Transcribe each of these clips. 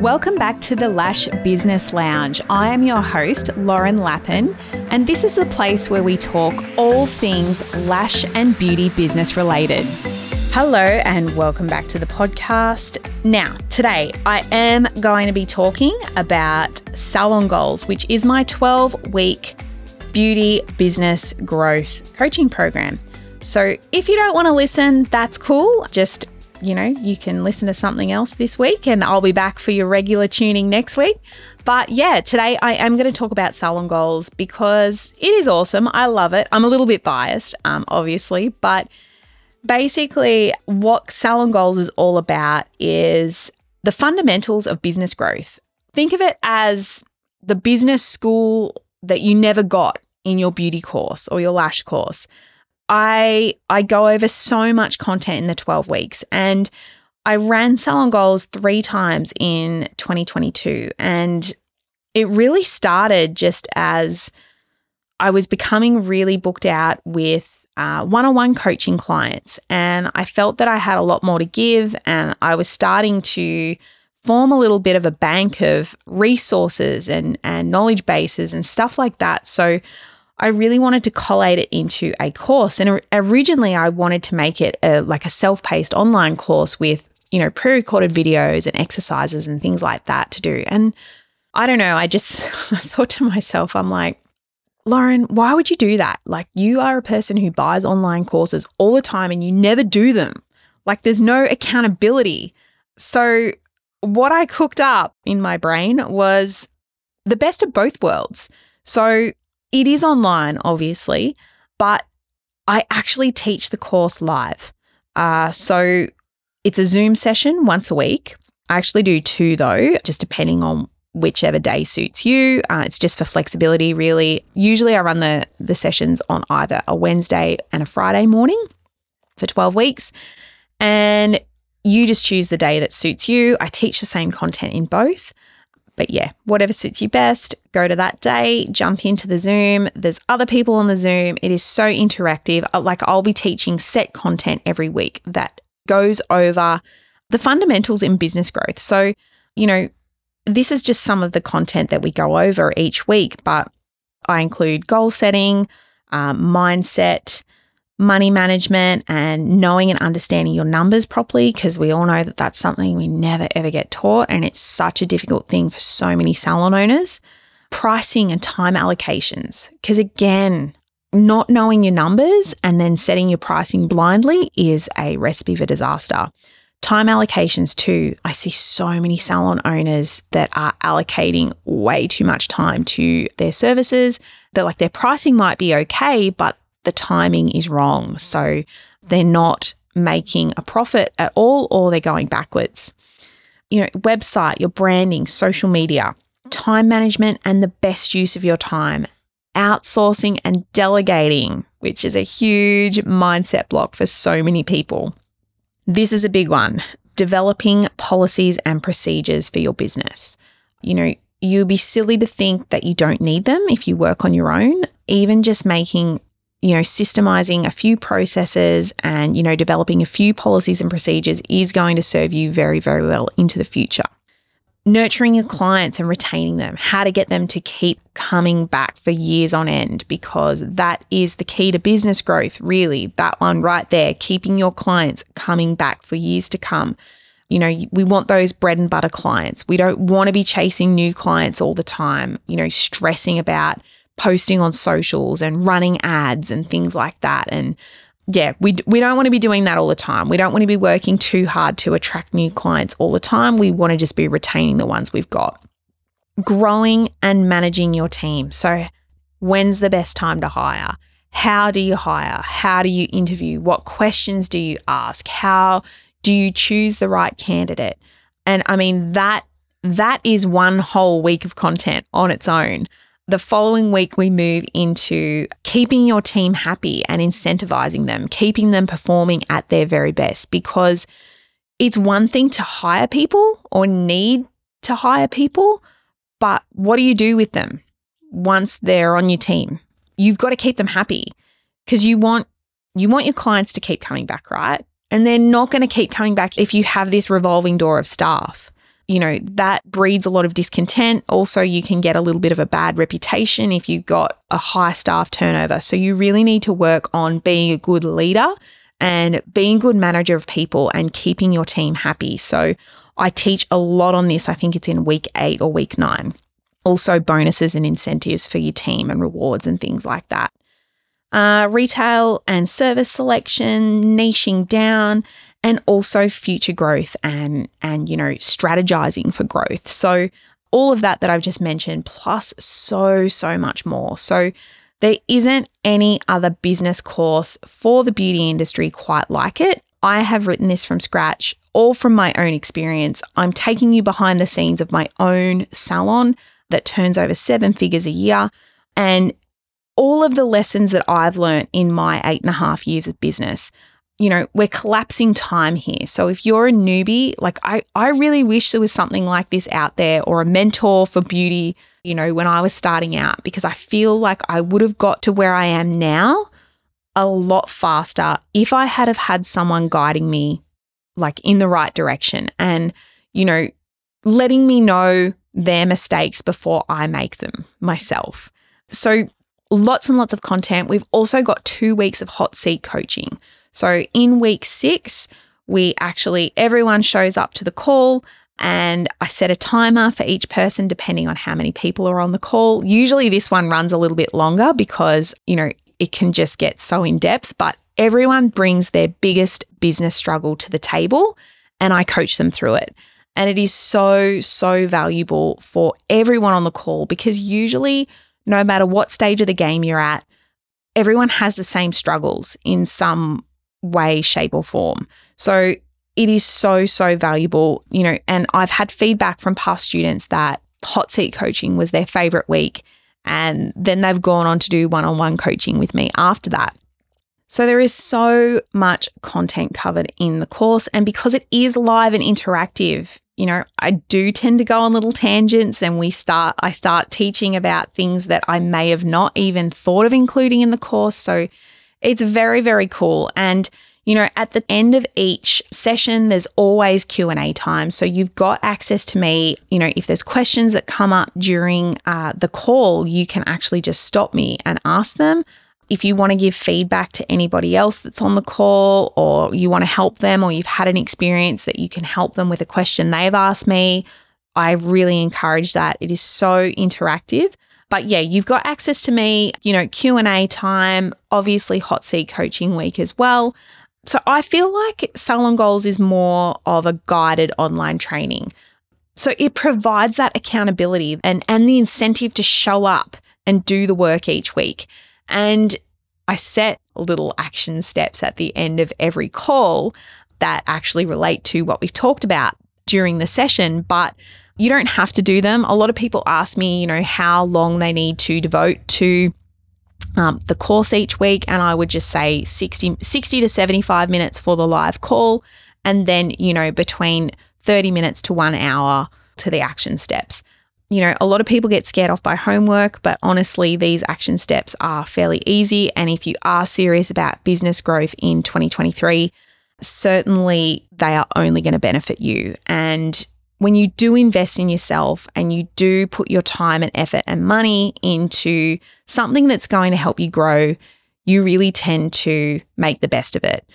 Welcome back to the Lash Business Lounge. I am your host, Lauren Lappin, and this is the place where we talk all things lash and beauty business related. Hello, and welcome back to the podcast. Now, today I am going to be talking about Salon Goals, which is my 12 week beauty business growth coaching program. So, if you don't want to listen, that's cool. Just you know, you can listen to something else this week and I'll be back for your regular tuning next week. But yeah, today I am going to talk about salon goals because it is awesome. I love it. I'm a little bit biased, um, obviously, but basically, what salon goals is all about is the fundamentals of business growth. Think of it as the business school that you never got in your beauty course or your lash course. I I go over so much content in the 12 weeks and I ran Salon Goals 3 times in 2022 and it really started just as I was becoming really booked out with uh, one-on-one coaching clients and I felt that I had a lot more to give and I was starting to form a little bit of a bank of resources and and knowledge bases and stuff like that. So I really wanted to collate it into a course. And originally, I wanted to make it a, like a self paced online course with, you know, pre recorded videos and exercises and things like that to do. And I don't know, I just thought to myself, I'm like, Lauren, why would you do that? Like, you are a person who buys online courses all the time and you never do them. Like, there's no accountability. So, what I cooked up in my brain was the best of both worlds. So, it is online, obviously, but I actually teach the course live. Uh, so it's a Zoom session once a week. I actually do two though, just depending on whichever day suits you. Uh, it's just for flexibility, really. Usually, I run the the sessions on either a Wednesday and a Friday morning for twelve weeks, and you just choose the day that suits you. I teach the same content in both. But yeah, whatever suits you best, go to that day, jump into the Zoom. There's other people on the Zoom. It is so interactive. Uh, like I'll be teaching set content every week that goes over the fundamentals in business growth. So, you know, this is just some of the content that we go over each week, but I include goal setting, um, mindset, money management and knowing and understanding your numbers properly because we all know that that's something we never ever get taught and it's such a difficult thing for so many salon owners. Pricing and time allocations because again not knowing your numbers and then setting your pricing blindly is a recipe for disaster. Time allocations too. I see so many salon owners that are allocating way too much time to their services that like their pricing might be okay but the timing is wrong. So they're not making a profit at all or they're going backwards. You know, website, your branding, social media, time management, and the best use of your time, outsourcing and delegating, which is a huge mindset block for so many people. This is a big one developing policies and procedures for your business. You know, you'd be silly to think that you don't need them if you work on your own. Even just making you know, systemizing a few processes and, you know, developing a few policies and procedures is going to serve you very, very well into the future. Nurturing your clients and retaining them, how to get them to keep coming back for years on end, because that is the key to business growth, really. That one right there, keeping your clients coming back for years to come. You know, we want those bread and butter clients. We don't want to be chasing new clients all the time, you know, stressing about posting on socials and running ads and things like that. And yeah, we, we don't want to be doing that all the time. We don't want to be working too hard to attract new clients all the time. We want to just be retaining the ones we've got. Growing and managing your team. So, when's the best time to hire? How do you hire? How do you interview? What questions do you ask? How do you choose the right candidate? And I mean that that is one whole week of content on its own. The following week, we move into keeping your team happy and incentivizing them, keeping them performing at their very best because it's one thing to hire people or need to hire people, but what do you do with them once they're on your team? You've got to keep them happy because you want you want your clients to keep coming back, right? And they're not going to keep coming back if you have this revolving door of staff. You know, that breeds a lot of discontent. Also, you can get a little bit of a bad reputation if you've got a high staff turnover. So, you really need to work on being a good leader and being a good manager of people and keeping your team happy. So, I teach a lot on this. I think it's in week eight or week nine. Also, bonuses and incentives for your team and rewards and things like that. Uh, retail and service selection, niching down, and also future growth and and you know strategizing for growth. So all of that that I've just mentioned plus so so much more. So there isn't any other business course for the beauty industry quite like it. I have written this from scratch, all from my own experience. I'm taking you behind the scenes of my own salon that turns over seven figures a year. And all of the lessons that I've learned in my eight and a half years of business, you know, we're collapsing time here. So if you're a newbie, like I, I really wish there was something like this out there or a mentor for beauty, you know, when I was starting out, because I feel like I would have got to where I am now a lot faster if I had have had someone guiding me like in the right direction and, you know, letting me know their mistakes before I make them myself. So lots and lots of content. We've also got two weeks of hot seat coaching. So in week six, we actually, everyone shows up to the call and I set a timer for each person depending on how many people are on the call. Usually this one runs a little bit longer because, you know, it can just get so in depth, but everyone brings their biggest business struggle to the table and I coach them through it. And it is so, so valuable for everyone on the call because usually no matter what stage of the game you're at, everyone has the same struggles in some way, shape, or form. So it is so, so valuable, you know. And I've had feedback from past students that hot seat coaching was their favorite week. And then they've gone on to do one on one coaching with me after that. So there is so much content covered in the course. And because it is live and interactive, you know, I do tend to go on little tangents and we start I start teaching about things that I may have not even thought of including in the course. So it's very very cool and you know at the end of each session there's always q&a time so you've got access to me you know if there's questions that come up during uh, the call you can actually just stop me and ask them if you want to give feedback to anybody else that's on the call, or you want to help them, or you've had an experience that you can help them with a question they've asked me, I really encourage that. It is so interactive. But yeah, you've got access to me, you know, Q&A time, obviously hot seat coaching week as well. So I feel like Salon Goals is more of a guided online training. So it provides that accountability and and the incentive to show up and do the work each week. And I set little action steps at the end of every call that actually relate to what we've talked about during the session, but you don't have to do them. A lot of people ask me, you know, how long they need to devote to um, the course each week. And I would just say 60, 60 to 75 minutes for the live call. And then, you know, between 30 minutes to one hour to the action steps you know, a lot of people get scared off by homework, but honestly, these action steps are fairly easy. And if you are serious about business growth in 2023, certainly they are only going to benefit you. And when you do invest in yourself and you do put your time and effort and money into something that's going to help you grow, you really tend to make the best of it.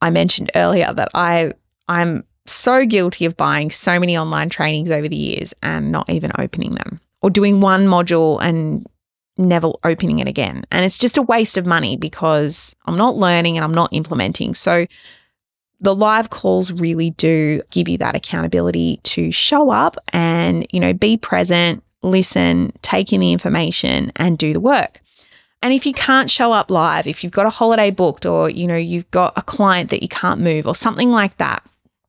I mentioned earlier that I I'm so guilty of buying so many online trainings over the years and not even opening them or doing one module and never opening it again. And it's just a waste of money because I'm not learning and I'm not implementing. So the live calls really do give you that accountability to show up and, you know, be present, listen, take in the information and do the work. And if you can't show up live, if you've got a holiday booked or, you know, you've got a client that you can't move or something like that,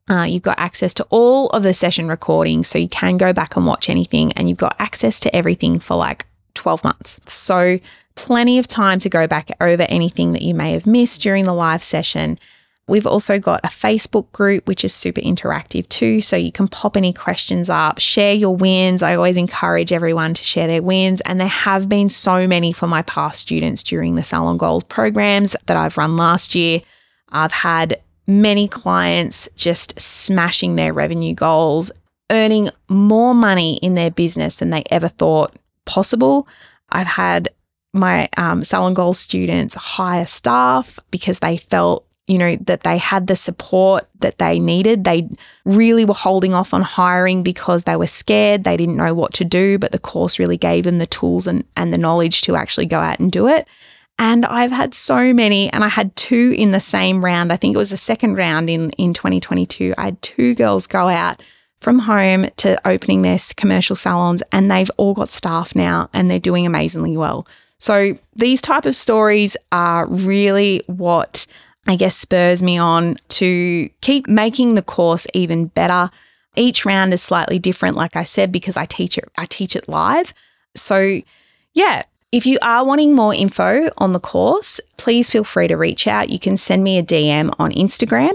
uh, you've got access to all of the session recordings, so you can go back and watch anything, and you've got access to everything for like 12 months. So, plenty of time to go back over anything that you may have missed during the live session. We've also got a Facebook group, which is super interactive too. So you can pop any questions up, share your wins. I always encourage everyone to share their wins. And there have been so many for my past students during the Salon Goals programs that I've run last year. I've had many clients just smashing their revenue goals earning more money in their business than they ever thought possible. I've had my um, Salon Goals students hire staff because they felt you know, that they had the support that they needed. They really were holding off on hiring because they were scared. They didn't know what to do, but the course really gave them the tools and, and the knowledge to actually go out and do it. And I've had so many, and I had two in the same round. I think it was the second round in, in 2022. I had two girls go out from home to opening their commercial salons, and they've all got staff now and they're doing amazingly well. So these type of stories are really what I guess, spurs me on to keep making the course even better. Each round is slightly different, like I said, because I teach it, I teach it live. So yeah, if you are wanting more info on the course, please feel free to reach out. You can send me a DM on Instagram.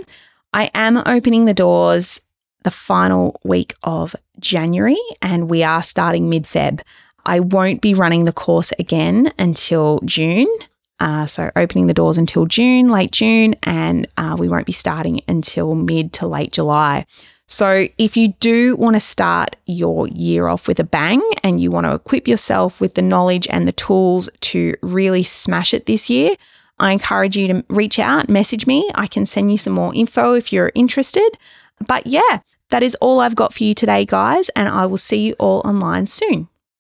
I am opening the doors the final week of January and we are starting mid Feb. I won't be running the course again until June. Uh, so opening the doors until June, late June, and uh, we won't be starting until mid to late July. So, if you do want to start your year off with a bang and you want to equip yourself with the knowledge and the tools to really smash it this year, I encourage you to reach out, message me. I can send you some more info if you're interested. But yeah, that is all I've got for you today, guys, and I will see you all online soon.